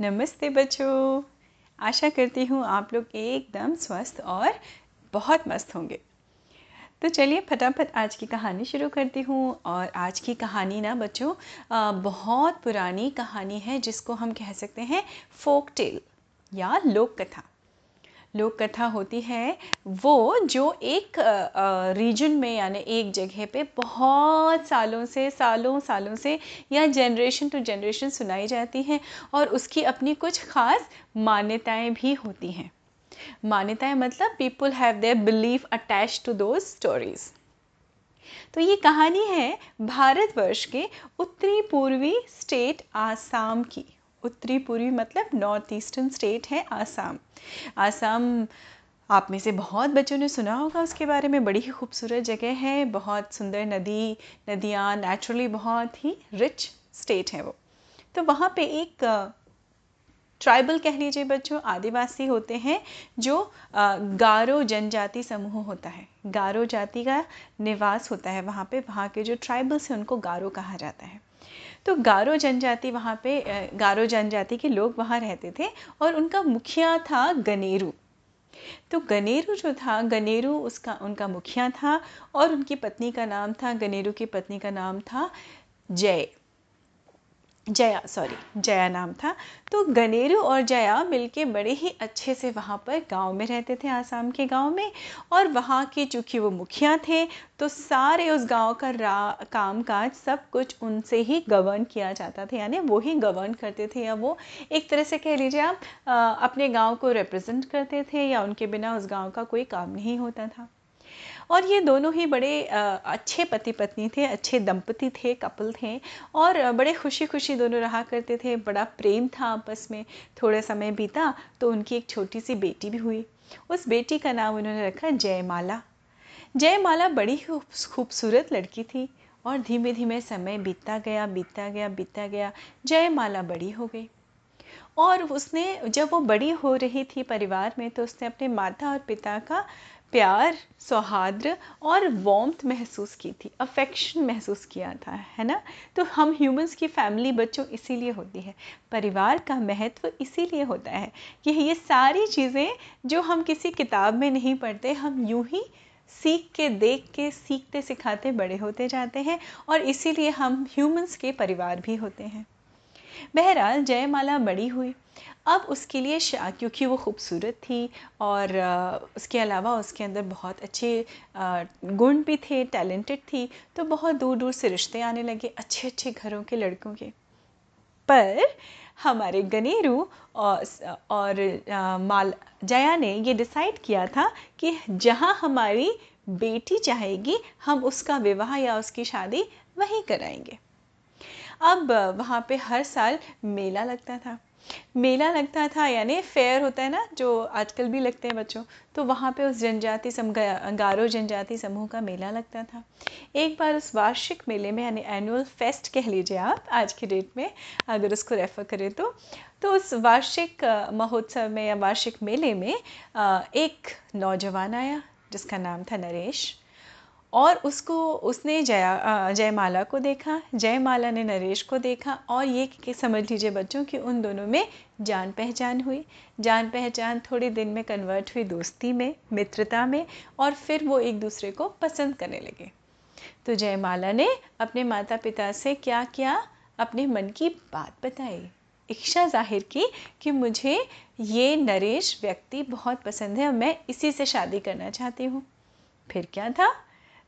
नमस्ते बच्चों। आशा करती हूँ आप लोग एकदम स्वस्थ और बहुत मस्त होंगे। तो चलिए फटाफट आज की कहानी शुरू करती हूँ और आज की कहानी ना बच्चों बहुत पुरानी कहानी है जिसको हम कह सकते हैं फोक टेल या लोक कथा लोक कथा होती है, वो जो एक रीजन में यानी एक जगह पे बहुत सालों से, सालों सालों से या जनरेशन टू जनरेशन सुनाई जाती है और उसकी अपनी कुछ ख़ास मान्यताएँ भी होती हैं। मान्यताएँ मतलब people have their belief attach to दो स्टोरीज तो ये कहानी है भारतवर्ष के उत्तरी पूर्वी स्टेट आसाम की। उत्तरी पूर्वी मतलब नॉर्थ ईस्टर्न स्टेट है आसाम। आसाम, आप में से बहुत बच्चों ने सुना होगा उसके बारे में। बड़ी ही खूबसूरत जगह है, बहुत सुंदर नदी, नदियाँ नेचुरली बहुत ही रिच स्टेट है वो। तो वहाँ पे एक ट्राइबल कह लीजिए बच्चों, आदिवासी होते हैं जो गारो जनजाति समूह होता है। गारो जाति का निवास होता है वहाँ पे, वहाँ के जो ट्राइबल्स हैं उनको गारो कहा जाता है। तो गारो जनजाति वहाँ पे गारो जनजाति के लोग वहाँ रहते थे और उनका मुखिया था गनेरू। तो गनेरू जो था, गनेरू उसका, उनका मुखिया था और उनकी पत्नी का नाम था, गनेरू की पत्नी का नाम था जय। जया सॉरी जया नाम था। तो गनेरू और जया मिलके बड़े ही अच्छे से वहाँ पर गाँव में रहते थे, आसाम के गाँव में। और वहाँ के चूँकि वो मुखिया थे तो सारे उस गाँव का रा काम काज सब कुछ उनसे ही गवर्न किया जाता था। यानी वो ही गवर्न करते थे या वो एक तरह से कह लीजिए आप अपने गाँव को रिप्रेजेंट करते थे या उनके बिना उस गाँव का कोई काम नहीं होता था। और ये दोनों ही बड़े अच्छे पति पत्नी थे, अच्छे दंपति थे कपल थे और बड़े खुशी खुशी दोनों रहा करते थे। बड़ा प्रेम था आपस में। थोड़ा समय बीता तो उनकी एक छोटी सी बेटी भी हुई। उस बेटी का नाम उन्होंने रखा जयमाला। जयमाला बड़ी खूबसूरत लड़की थी और धीमे धीमे समय बीतता गया बीतता गया बीतता गया। जयमाला बड़ी हो गई और उसने, जब वो बड़ी हो रही थी परिवार में तो उसने अपने माता और पिता का प्यार, सौहार्द और वॉम्थ महसूस की थी अफेक्शन महसूस किया था, है ना? तो हम ह्यूमंस की फैमिली बच्चों इसीलिए होती है, परिवार का महत्व इसीलिए होता है कि ये सारी चीज़ें जो हम किसी किताब में नहीं पढ़ते, हम यूँ ही सीख के, देख के, सीखते, सिखाते बड़े होते जाते हैं और इसीलिए हम ह्यूमंस के परिवार भी होते हैं। बहरहाल जयमाला बड़ी हुई। अब उसके लिए क्योंकि वो खूबसूरत थी और उसके अलावा उसके अंदर बहुत अच्छे गुण भी थे टैलेंटेड थी तो बहुत दूर दूर से रिश्ते आने लगे अच्छे अच्छे घरों के लड़कों के। पर हमारे गनेरू और, और माल जया ने ये डिसाइड किया था कि जहाँ हमारी बेटी चाहेगी हम उसका विवाह या उसकी शादी वहीं कराएँगे। अब वहाँ पे हर साल मेला लगता था। मेला लगता था, यानी फेयर होता है ना, जो आजकल भी लगते हैं बच्चों तो वहाँ पे उस जनजाति गारो जनजाति समूह का मेला लगता था। एक बार उस वार्षिक मेले में, यानी एनुअल फेस्ट कह लीजिए आप, आज की डेट में, अगर उसको रेफ़र करें तो तो उस वार्षिक महोत्सव में या वार्षिक मेले में एक नौजवान आया, जिसका नाम था नरेश। और उसको, उसने जया जयमाला को देखा, जयमाला ने नरेश को देखा और ये समझ लीजिए बच्चों कि उन दोनों में जान पहचान हुई। जान पहचान थोड़े दिन में कन्वर्ट हुई दोस्ती में, मित्रता में और फिर वो एक दूसरे को पसंद करने लगे। तो जयमाला ने अपने माता पिता से क्या किया? अपने मन की बात बताई। इच्छा ज़ाहिर की कि मुझे ये नरेश व्यक्ति बहुत पसंद है और मैं इसी से शादी करना चाहती हूँ। फिर क्या था?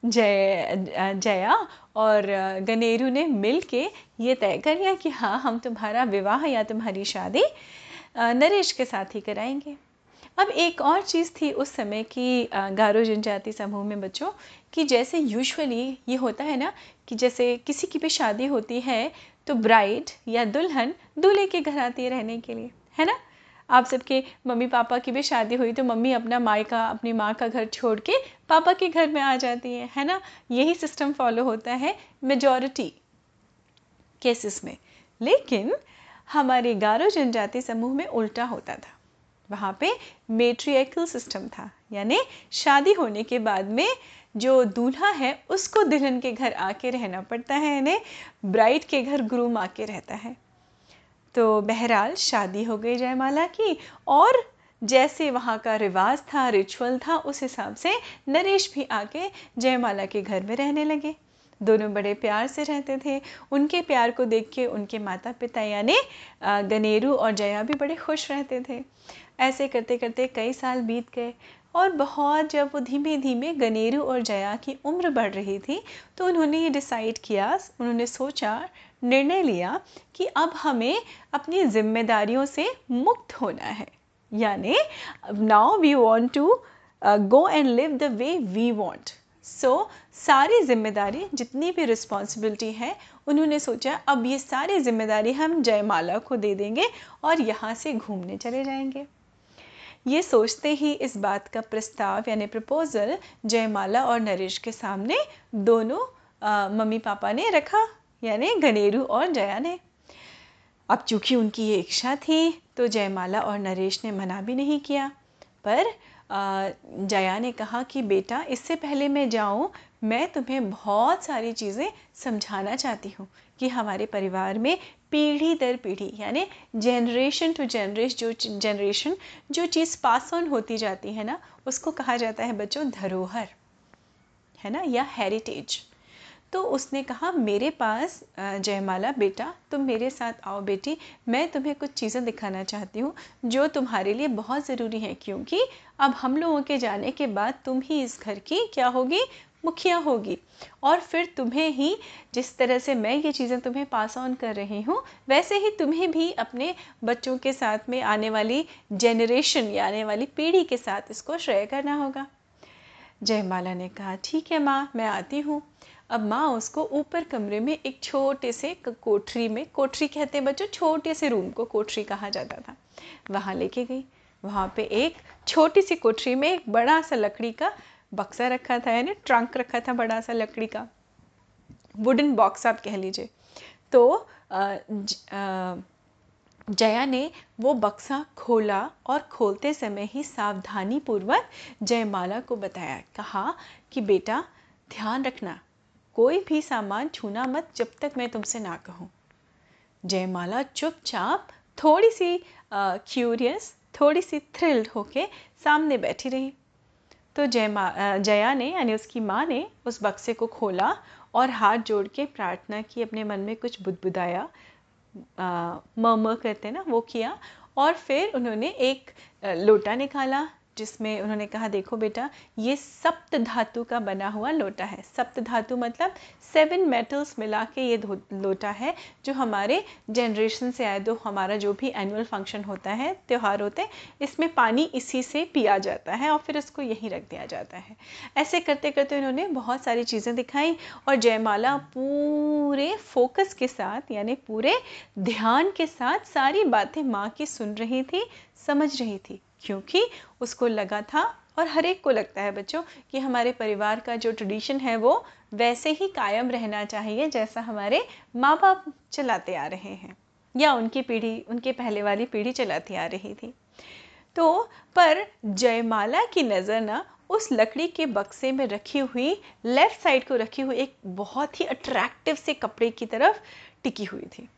जय जया और गनेरू ने मिल के ये तय कर लिया कि हाँ हम तुम्हारा विवाह या तुम्हारी शादी नरेश के साथ ही कराएँगे। अब एक और चीज़ थी उस समय की गारो जनजाति समूह में बच्चों, कि जैसे यूजुअली ये होता है ना, कि जैसे किसी की भी शादी होती है तो ब्राइड या दुल्हन दूल्हे के घर आती है रहने के लिए, है ना? आप सबके मम्मी पापा की भी शादी हुई तो मम्मी अपना माई का, अपनी माँ का घर छोड़ के पापा के घर में आ जाती है है ना? यही सिस्टम फॉलो होता है मेजॉरिटी केसेस में। लेकिन हमारे गारो जनजाति समूह में उल्टा होता था। वहाँ पे मेट्रियकल सिस्टम था, यानी शादी होने के बाद में जो दूल्हा है, उसको दुल्हन के घर आके रहना पड़ता है, यानी ब्राइड के घर ग्रूम आके रहता है। तो बहरहाल शादी हो गई जयमाला की और जैसे वहाँ का रिवाज था रिचुअल था, उस हिसाब से नरेश भी आके जयमाला के घर में रहने लगे। दोनों बड़े प्यार से रहते थे। उनके प्यार को देख के उनके माता पिता यानी गनेरू और जया भी बड़े खुश रहते थे। ऐसे करते करते कई साल बीत गए और बहुत जब वो धीमे धीमे गनेरू और जया की उम्र बढ़ रही थी तो उन्होंने ये डिसाइड किया, उन्होंने सोचा निर्णय लिया कि अब हमें अपनी जिम्मेदारियों से मुक्त होना है। यानी now we want to go and live the way we want so सारी ज़िम्मेदारी जितनी भी रिस्पॉन्सिबिलिटी है उन्होंने सोचा अब ये सारी ज़िम्मेदारी हम जयमाला को दे देंगे और यहाँ से घूमने चले जाएँगे। ये सोचते ही इस बात का प्रस्ताव यानी प्रपोज़ल जयमाला और नरेश के सामने दोनों आ, मम्मी पापा ने रखा। यानी गनेरू और जया ने। अब चूँकि उनकी ये इच्छा थी तो जयमाला और नरेश ने मना भी नहीं किया। पर जया ने कहा कि, बेटा, इससे पहले मैं जाऊँ, मैं तुम्हें बहुत सारी चीज़ें समझाना चाहती हूँ कि हमारे परिवार में पीढ़ी दर पीढ़ी, यानी जनरेशन टू जनरेशन जो जनरेशन जो चीज़ पास ऑन होती जाती है ना, उसको कहा जाता है बच्चों धरोहर, है ना, या हेरिटेज तो उसने कहा, मेरे पास जयमाला बेटा, तुम मेरे साथ आओ बेटी। मैं तुम्हें कुछ चीज़ें दिखाना चाहती हूँ, जो तुम्हारे लिए बहुत ज़रूरी है। क्योंकि अब हम लोगों के जाने के बाद तुम ही इस घर की क्या होगी? मुखिया होगी। और फिर तुम्हें ही, जिस तरह से मैं ये चीज़ें तुम्हें पास ऑन कर रही हूँ, वैसे ही तुम्हें भी अपने बच्चों के साथ में आने वाली जेनरेशन या आने वाली पीढ़ी के साथ इसको श्रेय करना होगा। जयमाला ने कहा, ठीक है माँ, मैं आती हूँ। अब माँ उसको ऊपर कमरे में एक छोटे से कोठरी में कोठरी कहते हैं बच्चों छोटे से रूम को कोठरी कहा जाता था। वहाँ लेके गई। वहाँ पे एक छोटी सी कोठरी में एक बड़ा सा लकड़ी का बक्सा रखा था यानी ट्रंक रखा था बड़ा सा लकड़ी का। वुडन बॉक्स आप कह लीजिए। तो ज, जया ने वो बक्सा खोला और खोलते समय ही सावधानी पूर्वक जयमाला को बताया। कहा कि बेटा ध्यान रखना कोई भी सामान छूना मत जब तक मैं तुमसे ना कहूँ। जयमाला चुपचाप थोड़ी सी क्यूरियस थोड़ी सी थ्रिल्ड होके सामने बैठी रही। तो जयमा जया ने यानी उसकी माँ ने उस बक्से को खोला और हाथ जोड़ के प्रार्थना की, अपने मन में कुछ बुदबुदाया म करते ना, वो किया और फिर उन्होंने एक लोटा निकाला। जिसमें उन्होंने कहा, देखो बेटा, ये सप्त धातु का बना हुआ लोटा है। सप्त धातु मतलब सेवन मेटल्स मिला के ये लोटा है, जो हमारे जनरेशन से आए तो हमारा जो भी एनुअल फ़ंक्शन होता है, त्यौहार होते हैं, इसमें पानी इसी से पिया जाता है और फिर इसको यहीं रख दिया जाता है। ऐसे करते करते उन्होंने बहुत सारी चीज़ें दिखाई और जयमाला पूरे फोकस के साथ, यानी पूरे ध्यान के साथ सारी बातें माँ की सुन रही थी, समझ रही थी। क्योंकि उसको लगा था। और हर एक को लगता है बच्चों कि हमारे परिवार का जो ट्रेडिशन है वो वैसे ही कायम रहना चाहिए जैसा हमारे माँ बाप चलाते आ रहे हैं। या उनकी पीढ़ी, उनके पहले वाली पीढ़ी चलाती आ रही थी। तो पर जयमाला की नज़र ना उस लकड़ी के बक्से में रखी हुई लेफ़्ट साइड को रखी हुई एक बहुत ही अट्रैक्टिव से कपड़े की तरफ़ टिकी हुई थी।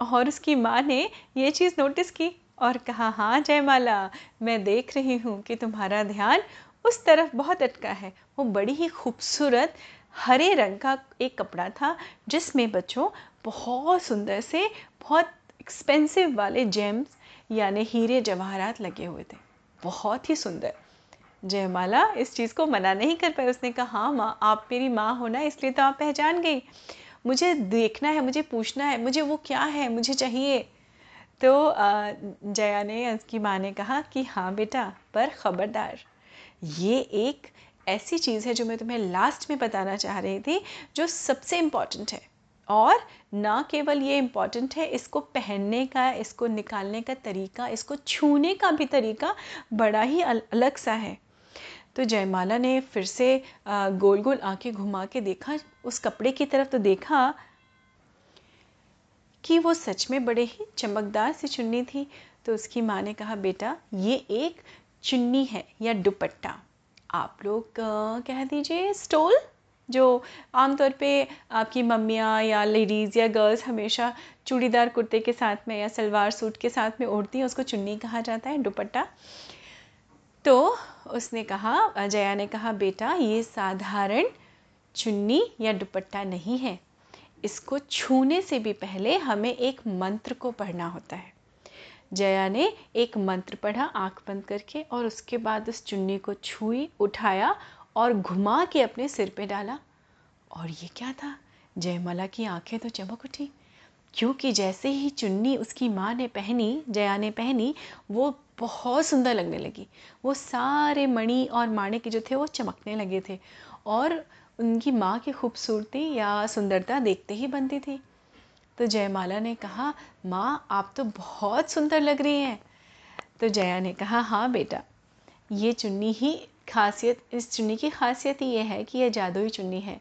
और उसकी माँ ने ये चीज़ नोटिस की और कहा हाँ जयमाला, मैं देख रही हूँ कि तुम्हारा ध्यान उस तरफ़ बहुत अटका है। वो बड़ी ही खूबसूरत हरे रंग का एक कपड़ा था, जिसमें बच्चों बहुत सुंदर से, बहुत एक्सपेंसिव वाले जेम्स यानी हीरे जवाहरात लगे हुए थे। बहुत ही सुंदर। जयमाला इस चीज़ को मना नहीं कर पाई उसने कहा हाँ माँ, आप मेरी माँ हो ना, इसलिए तो आप पहचान गई। मुझे देखना है, मुझे पूछना है, मुझे वो क्या है, मुझे चाहिए? तो जया ने उसकी माँ ने कहा कि हाँ बेटा, पर ख़बरदार। ये एक ऐसी चीज़ है जो मैं तुम्हें लास्ट में बताना चाह रही थी, जो सबसे इंपॉर्टेंट है। और ना केवल ये इंपॉर्टेंट है, इसको पहनने का, इसको निकालने का तरीका, इसको छूने का भी तरीका बड़ा ही अलग सा है। तो जयमाला ने फिर से गोल गोल आँखें घुमा के देखा, उस कपड़े की तरफ़ तो देखा कि वो सच में बड़े ही चमकदार सी चुन्नी थी। तो उसकी माँ ने कहा, बेटा, ये एक चुन्नी है या दुपट्टा। आप लोग कह दीजिए, स्टोल, जो आमतौर पे आपकी मम्मियाँ या लेडीज़ या गर्ल्स हमेशा चूड़ीदार कुर्ते के साथ में या सलवार सूट के साथ में ओढ़ती हैं, उसको चुन्नी कहा जाता है, दुपट्टा। तो उसने कहा जया ने कहा, बेटा, ये साधारण चुन्नी या दुपट्टा नहीं है। इसको छूने से भी पहले हमें एक मंत्र को पढ़ना होता है। जया ने एक मंत्र पढ़ा, आँख बंद करके, और उसके बाद उस चुन्नी को छुई, उठाया और घुमा के अपने सिर पे डाला। और ये क्या था? जयमाला की आँखें तो चमक उठी। क्योंकि जैसे ही चुन्नी उसकी माँ ने पहनी, जया ने पहनी, वो बहुत सुंदर लगने लगी। वो सारे मणि और माणिक जो थे, वो चमकने लगे थे। और उनकी माँ की खूबसूरती या सुंदरता देखते ही बनती थी। तो जयमाला ने कहा, माँ, आप तो बहुत सुंदर लग रही हैं। तो जया ने कहा हाँ बेटा, ये चुन्नी ही खासियत, इस चुन्नी की खासियत ही ये है कि यह जादुई चुन्नी है।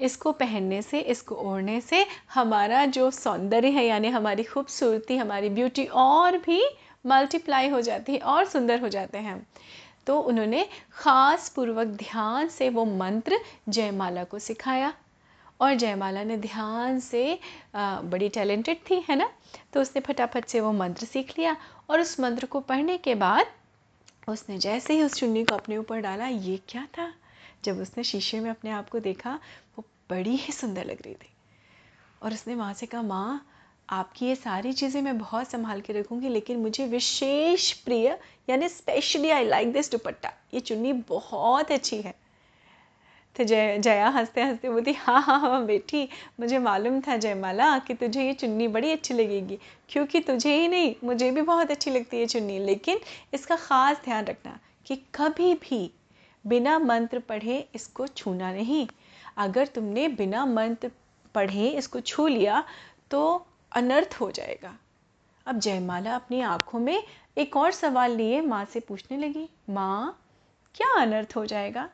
इसको पहनने से, इसको ओढ़ने से हमारा जो सौंदर्य है, यानी हमारी खूबसूरती, हमारी ब्यूटी और भी मल्टीप्लाई हो जाती है और सुंदर हो जाते हैं। तो उन्होंने ख़ास पूर्वक ध्यान से वो मंत्र जयमाला को सिखाया। और जयमाला ने ध्यान से आ, बड़ी टैलेंटेड थी है ना? तो उसने फटाफट से वो मंत्र सीख लिया और उस मंत्र को पढ़ने के बाद उसने जैसे ही उस चुन्नी को अपने ऊपर डाला ये क्या था? जब उसने शीशे में अपने आप को देखा वो बड़ी ही सुंदर लग रही थी। और उसने वहाँ से कहा माँ आपकी ये सारी चीज़ें मैं बहुत संभाल के रखूँगी लेकिन मुझे विशेष प्रिय यानी specially I like this dupatta. ये चुन्नी बहुत अच्छी है। तो जय, जया हँसते हँसते बोलती हाँ हाँ हाँ बेटी, मुझे मालूम था जयमाला कि तुझे ये चुन्नी बड़ी अच्छी लगेगी, क्योंकि तुझे ही नहीं, मुझे भी बहुत अच्छी लगती है चुन्नी। लेकिन इसका ख़ास ध्यान रखना कि कभी भी बिना मंत्र पढ़े इसको छूना नहीं। अगर तुमने बिना मंत्र पढ़े इसको छू लिया तो अनर्थ हो जाएगा। अब जयमाला अपनी आँखों में एक और सवाल लिए माँ से पूछने लगी माँ क्या अनर्थ हो जाएगा?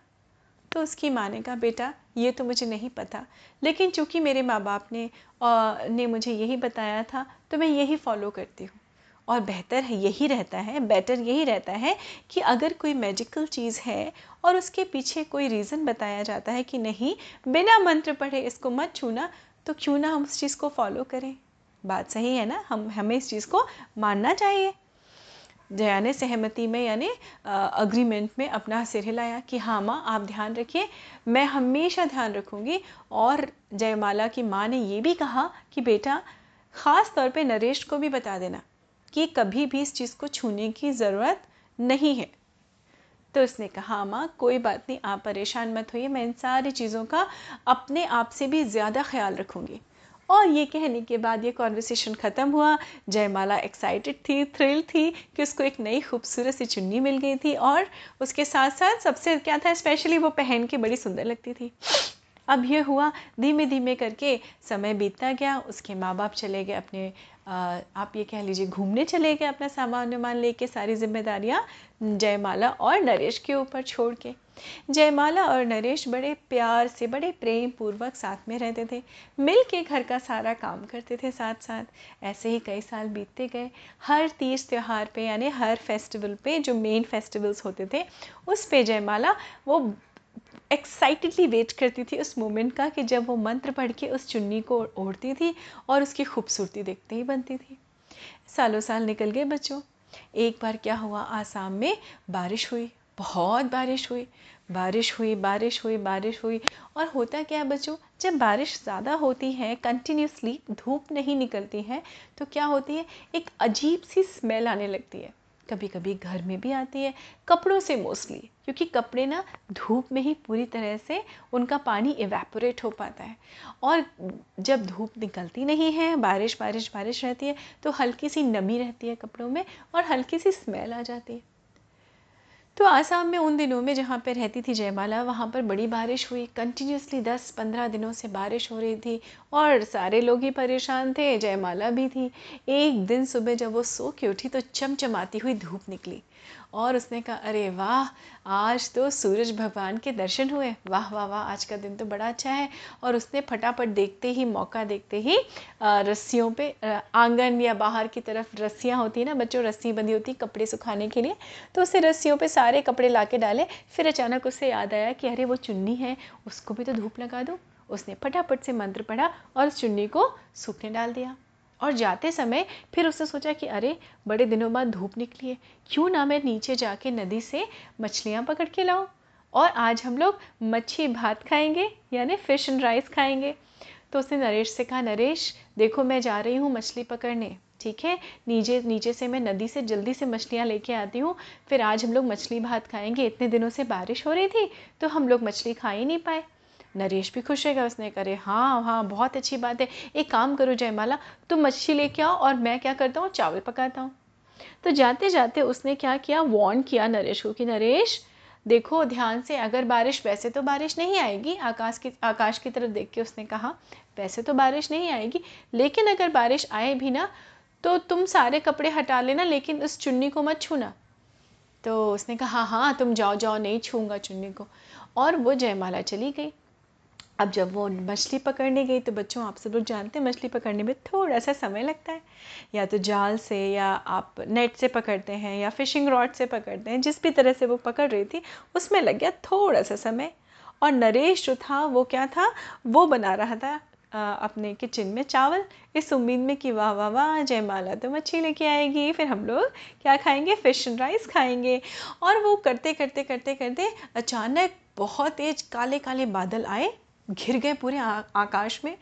तो उसकी माँ ने कहा बेटा ये तो मुझे नहीं पता लेकिन चूँकि मेरे माँ बाप ने आ, ने मुझे यही बताया था तो मैं यही फॉलो करती हूँ। और बेहतर है यही रहता है बेटर यही रहता है कि अगर कोई मैजिकल चीज़ है और उसके पीछे कोई रीज़न बताया जाता है कि नहीं बिना मंत्र पढ़े इसको मत छूना तो क्यों ना हम उस चीज़ को फॉलो करें? बात सही है ना? हम, हमें इस चीज़ को मानना चाहिए। जया ने सहमति में, यानी अग्रीमेंट में अपना सिर हिलाया कि हाँ माँ, आप ध्यान रखिए, मैं हमेशा ध्यान रखूँगी। और जयमाला की माँ ने ये भी कहा कि बेटा, ख़ास तौर पे नरेश को भी बता देना कि कभी भी इस चीज़ को छूने की ज़रूरत नहीं है। तो उसने कहा, माँ, कोई बात नहीं, आप परेशान मत होइए, मैं इन सारी चीज़ों का अपने आप से भी ज़्यादा ख्याल रखूँगी। और ये कहने के बाद ये कॉन्वर्सेशन ख़त्म हुआ। जयमाला एक्साइटेड थी थ्रिल थी कि उसको एक नई खूबसूरत सी चुन्नी मिल गई थी और उसके साथ साथ सबसे क्या था स्पेशली वो पहन के बड़ी सुंदर लगती थी। अब ये हुआ धीमे धीमे करके समय बीतता गया उसके माँ बाप चले गए अपने आ, आप ये कह लीजिए घूमने चले गए अपना सामान वामान लेके सारी जिम्मेदारियाँ जयमाला और नरेश के ऊपर छोड़ के। जयमाला और नरेश बड़े प्यार से, बड़े प्रेम पूर्वक साथ में रहते थे। मिल के घर का सारा काम करते थे साथ साथ ऐसे ही कई साल बीतते गए। हर तीज त्यौहार पे, यानी हर फेस्टिवल पे जो मेन फेस्टिवल्स होते थे, उस पे जयमाला वो एक्साइटेडली वेट करती थी उस मोमेंट का कि जब वो मंत्र पढ़ के उस चुन्नी को ओढ़ती थी और उसकी खूबसूरती देखते ही बनती थी। सालों साल निकल गए बच्चों। एक बार क्या हुआ, आसाम में बारिश हुई। बहुत बारिश हुई बारिश हुई बारिश हुई बारिश हुई। और होता क्या है बच्चों, जब बारिश ज़्यादा होती है कंटिन्यूसली धूप नहीं निकलती है तो क्या होती है, एक अजीब सी स्मेल आने लगती है। कभी कभी घर में भी आती है, कपड़ों से मोस्टली क्योंकि कपड़े ना धूप में ही पूरी तरह से उनका पानी इवेपोरेट हो पाता है। और जब धूप निकलती नहीं है, बारिश बारिश बारिश रहती है तो हल्की सी नमी रहती है कपड़ों में और हल्की सी स्मेल आ जाती है। तो आसाम में उन दिनों में जहाँ पर रहती थी जयमाला, वहाँ पर बड़ी बारिश हुई। कंटिन्यूसली दस पंद्रह दिनों से बारिश हो रही थी और सारे लोग ही परेशान थे, जयमाला भी थी। एक दिन सुबह जब वो सो के उठी तो चमचमाती हुई धूप निकली और उसने कहा, अरे वाह, आज तो सूरज भगवान के दर्शन हुए। वाह वाह वाह, आज का दिन तो बड़ा अच्छा है। और उसने फटाफट देखते ही, मौका देखते ही रस्सियों पे आँगन या बाहर की तरफ़ रस्सियाँ होती हैं ना, बच्चों, रस्सी बंधी होती कपड़े सुखाने के लिए तो उसे रस्सियों पे सारे कपड़े ला डाले। फिर अचानक उसे याद आया कि, अरे, वो चुन्नी है, उसको भी तो धूप लगा दो। उसने फटाफट से मंत्र पढ़ा और उस चुन्नी को सूखने डाल दिया। और जाते समय फिर उसने सोचा कि अरे, बड़े दिनों बाद धूप निकली है। क्यों ना मैं नीचे जाके नदी से मछलियाँ पकड़ के लाऊँ? और आज हम लोग मच्छी भात खाएँगे, यानी फ़िश एंड राइस खाएँगे। तो उसने नरेश से कहा, नरेश, देखो मैं जा रही हूँ मछली पकड़ने। ठीक है? नीचे नीचे से मैं नदी से, जल्दी से मछलियाँ लेके आती हूँ। फिर आज हम लोग मछली भात खाएँगे। इतने दिनों से बारिश हो रही थी तो हम लोग मछली खा ही नहीं पाए। नरेश भी खुश रहेगा। उसने करे हाँ हाँ बहुत अच्छी बात है। एक काम करो जयमाला, तुम मच्छी लेके आओ और मैं क्या करता हूँ, चावल पकाता हूँ। तो जाते जाते उसने क्या किया वॉर्न किया नरेश को कि, नरेश, देखो, ध्यान से, अगर बारिश, वैसे तो बारिश नहीं आएगी। आकाश की आकाश की तरफ़ देख के उसने कहा, वैसे तो बारिश नहीं आएगी, लेकिन अगर बारिश आए भी ना तो तुम सारे कपड़े हटा लेना, लेकिन उस चुन्नी को मत छूना। तो उसने कहा हाँ हाँ तुम जाओ जाओ, नहीं छूँगा चुन्नी को। और वो जयमाला चली गई। अब जब वो मछली पकड़ने गई तो बच्चों आप सब लोग जानते हैं मछली पकड़ने में थोड़ा सा समय लगता है। या तो जाल से या आप नेट से पकड़ते हैं या फिशिंग रॉड से पकड़ते हैं जिस भी तरह से वो पकड़ रही थी उसमें लग गया थोड़ा सा समय। और नरेश जो था वो क्या था? वो बना रहा था आ, अपने किचन में चावल। इस उम्मीद में कि वाह वाह वाह जयमाला तो मच्छी लेके आएगी। फिर हम लोग क्या खाएँगे? फ़िश एंड राइस खाएँगे। और वो करते करते करते करते अचानक बहुत तेज काले काले बादल आए। घिर गए पूरे आकाश में।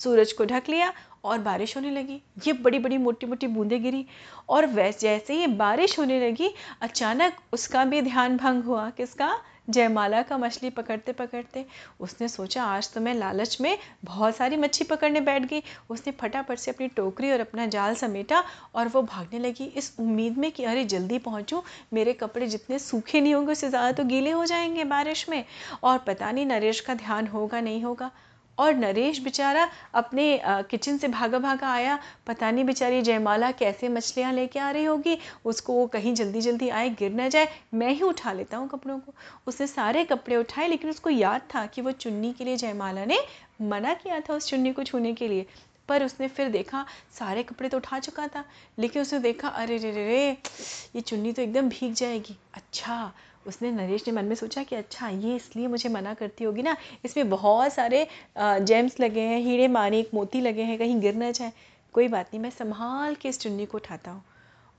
सूरज को ढक लिया और बारिश होने लगी। ये बड़ी बड़ी मोटी मोटी बूंदें गिरी और वैसे जैसे ये बारिश होने लगी, अचानक उसका भी ध्यान भंग हुआ। किसका? जयमाला का मछली पकड़ते पकड़ते उसने सोचा, आज तो मैं लालच में बहुत सारी मच्छी पकड़ने बैठ गई। उसने फटाफट से अपनी टोकरी और अपना जाल समेटा और वो भागने लगी। इस उम्मीद में कि, अरे, जल्दी पहुँचूँ, मेरे कपड़े जितने सूखे नहीं होंगे, उससे ज़्यादा तो गीले हो जाएँगे बारिश में। और पता नहीं नरेश का ध्यान होगा, नहीं होगा। और नरेश बेचारा अपने किचन से भागा भागा आया। पता नहीं बेचारी जयमाला कैसे मछलियाँ लेके आ रही होगी। उसको वो कहीं जल्दी जल्दी आए, गिर ना जाए। मैं ही उठा लेता हूँ कपड़ों को। उसने सारे कपड़े उठाए, लेकिन उसको याद था कि वो चुन्नी के लिए जयमाला ने मना किया था उस चुन्नी को छूने के लिए। पर उसने फिर देखा, सारे कपड़े तो उठा चुका था। लेकिन उसने देखा, अरे रे रे, ये चुन्नी तो एकदम भीग जाएगी। अच्छा उसने नरेश ने मन में सोचा कि अच्छा ये इसलिए मुझे मना करती होगी ना, इसमें बहुत सारे जेम्स लगे हैं, हीरे मानिक मोती लगे हैं, कहीं गिर ना जाए। कोई बात नहीं, मैं संभाल के इस चुन्नी को उठाता हूँ।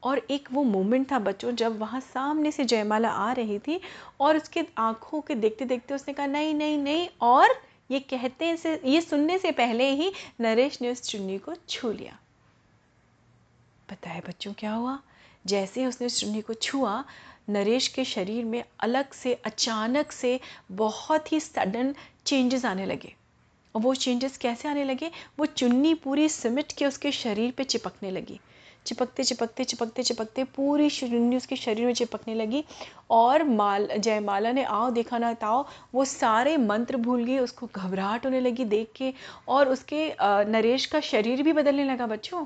और एक वो मोमेंट था बच्चों, जब वहाँ सामने से जयमाला आ रही थी और उसके आँखों के देखते देखते उसने कहा, नहीं नहीं नहीं। और ये कहते से, ये सुनने से पहले ही नरेश ने उस चुन्नी को छू लिया। पता है बच्चों, क्या हुआ? जैसे उसने उस चुन्नी को छुआ नरेश के शरीर में अलग से, अचानक से बहुत ही सडन चेंजेस आने लगे। और वो चेंजेस कैसे आने लगे? वो चुन्नी पूरी सिमट के उसके शरीर पे चिपकने लगी। चिपकते चिपकते चिपकते चिपकते पूरी चुन्नी उसके शरीर में चिपकने लगी। और माल, जयमाला ने, आओ देखा ना, ताओ। वो सारे मंत्र भूल गए उसको घबराहट होने लगी देख के। और उसके नरेश का शरीर भी बदलने लगा, बच्चों।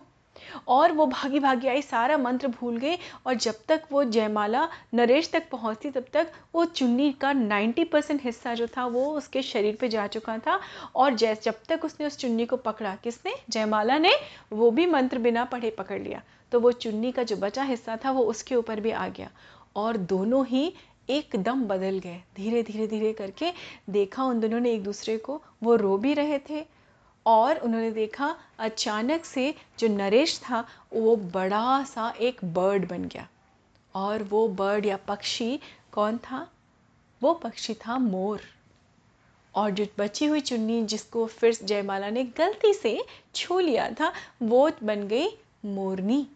और वो भागी भागी आई, सारा मंत्र भूल गई और जब तक वो जयमाला नरेश तक पहुँचती, तब तक वो चुन्नी का 90 परसेंट हिस्सा जो था वो उसके शरीर पे जा चुका था और जैस, जब तक उसने उस चुन्नी को पकड़ा, किसने? जयमाला ने, वो भी मंत्र बिना पढ़े पकड़ लिया। तो वो चुन्नी का जो बचा हिस्सा था, वो उसके ऊपर भी आ गया और दोनों ही एकदम बदल गए। धीरे धीरे धीरे करके देखा उन दोनों ने एक दूसरे को, वो रो भी रहे थे और उन्होंने देखा, अचानक से जो नरेश था, वो बड़ा सा एक बर्ड बन गया। और वो बर्ड या पक्षी कौन था? वो पक्षी था मोर। और जो बची हुई चुन्नी जिसको फिर जयमाला ने गलती से छू लिया था, वो बन गई मोरनी।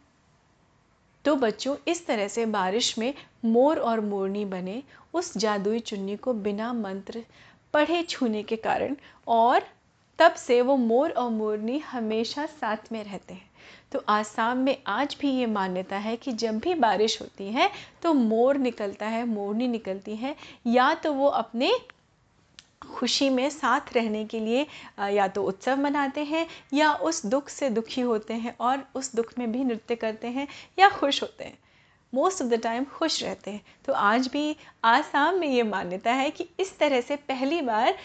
तो बच्चों, इस तरह से बारिश में मोर और मोरनी बने, उस जादुई चुन्नी को बिना मंत्र पढ़े छूने के कारण और तब से वो मोर और मोरनी हमेशा साथ में रहते हैं। तो आसाम में आज भी ये मान्यता है कि जब भी बारिश होती है तो मोर निकलता है, मोरनी निकलती है। या तो वो अपने खुशी में साथ रहने के लिए या तो उत्सव मनाते हैं, या उस दुख से दुखी होते हैं और उस दुख में भी नृत्य करते हैं, या खुश होते हैं। मोस्ट ऑफ़ द टाइम खुश रहते हैं। तो आज भी आसाम में ये मान्यता है कि इस तरह से पहली बार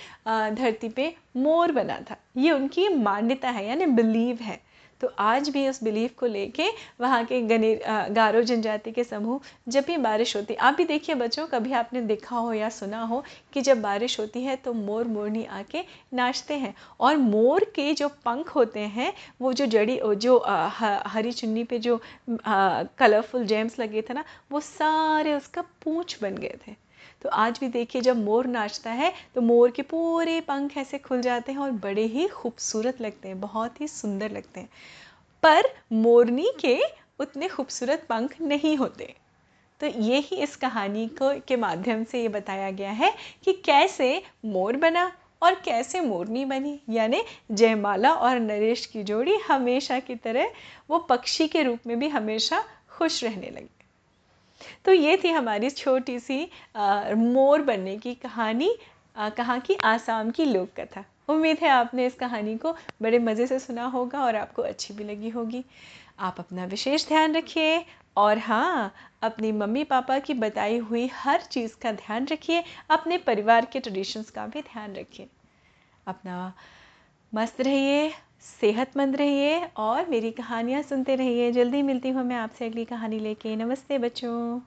धरती पे मोर बना था। ये उनकी मान्यता है, यानी बिलीव है। तो आज भी उस बिलीफ को लेके वहाँ के गने गारो जनजाति के समूह जब भी बारिश होती, आप भी देखिए बच्चों, कभी आपने देखा हो या सुना हो कि जब बारिश होती है तो मोर मोरनी आके नाचते हैं और मोर के जो पंख होते हैं, वो जो जड़ी, जो हरी चुन्नी पे जो कलरफुल जेम्स लगे थे ना, वो सारे उसका पूँछ बन गए थे। तो आज भी देखिए जब मोर नाचता है तो मोर के पूरे पंख ऐसे खुल जाते हैं और बड़े ही खूबसूरत लगते हैं, बहुत ही सुंदर लगते हैं। पर मोरनी के उतने खूबसूरत पंख नहीं होते। तो ये ही इस कहानी को, के माध्यम से ये बताया गया है कि कैसे मोर बना और कैसे मोरनी बनी। यानी जयमाला और नरेश की जोड़ी हमेशा की तरह वो पक्षी के रूप में भी हमेशा खुश रहने लगी। तो ये थी हमारी छोटी सी मोर बनने की कहानी कहाँ की आसाम की लोक कथा उम्मीद है आपने इस कहानी को बड़े मज़े से सुना होगा और आपको अच्छी भी लगी होगी। आप अपना विशेष ध्यान रखिए और हाँ अपनी मम्मी पापा की बताई हुई हर चीज़ का ध्यान रखिए, अपने परिवार के ट्रेडिशंस का भी ध्यान रखिए। अपना मस्त रहिए। सेहतमंद रहिए और मेरी कहानियाँ सुनते रहिए। जल्दी मिलती हूँ मैं आपसे अगली कहानी लेके। नमस्ते बच्चों।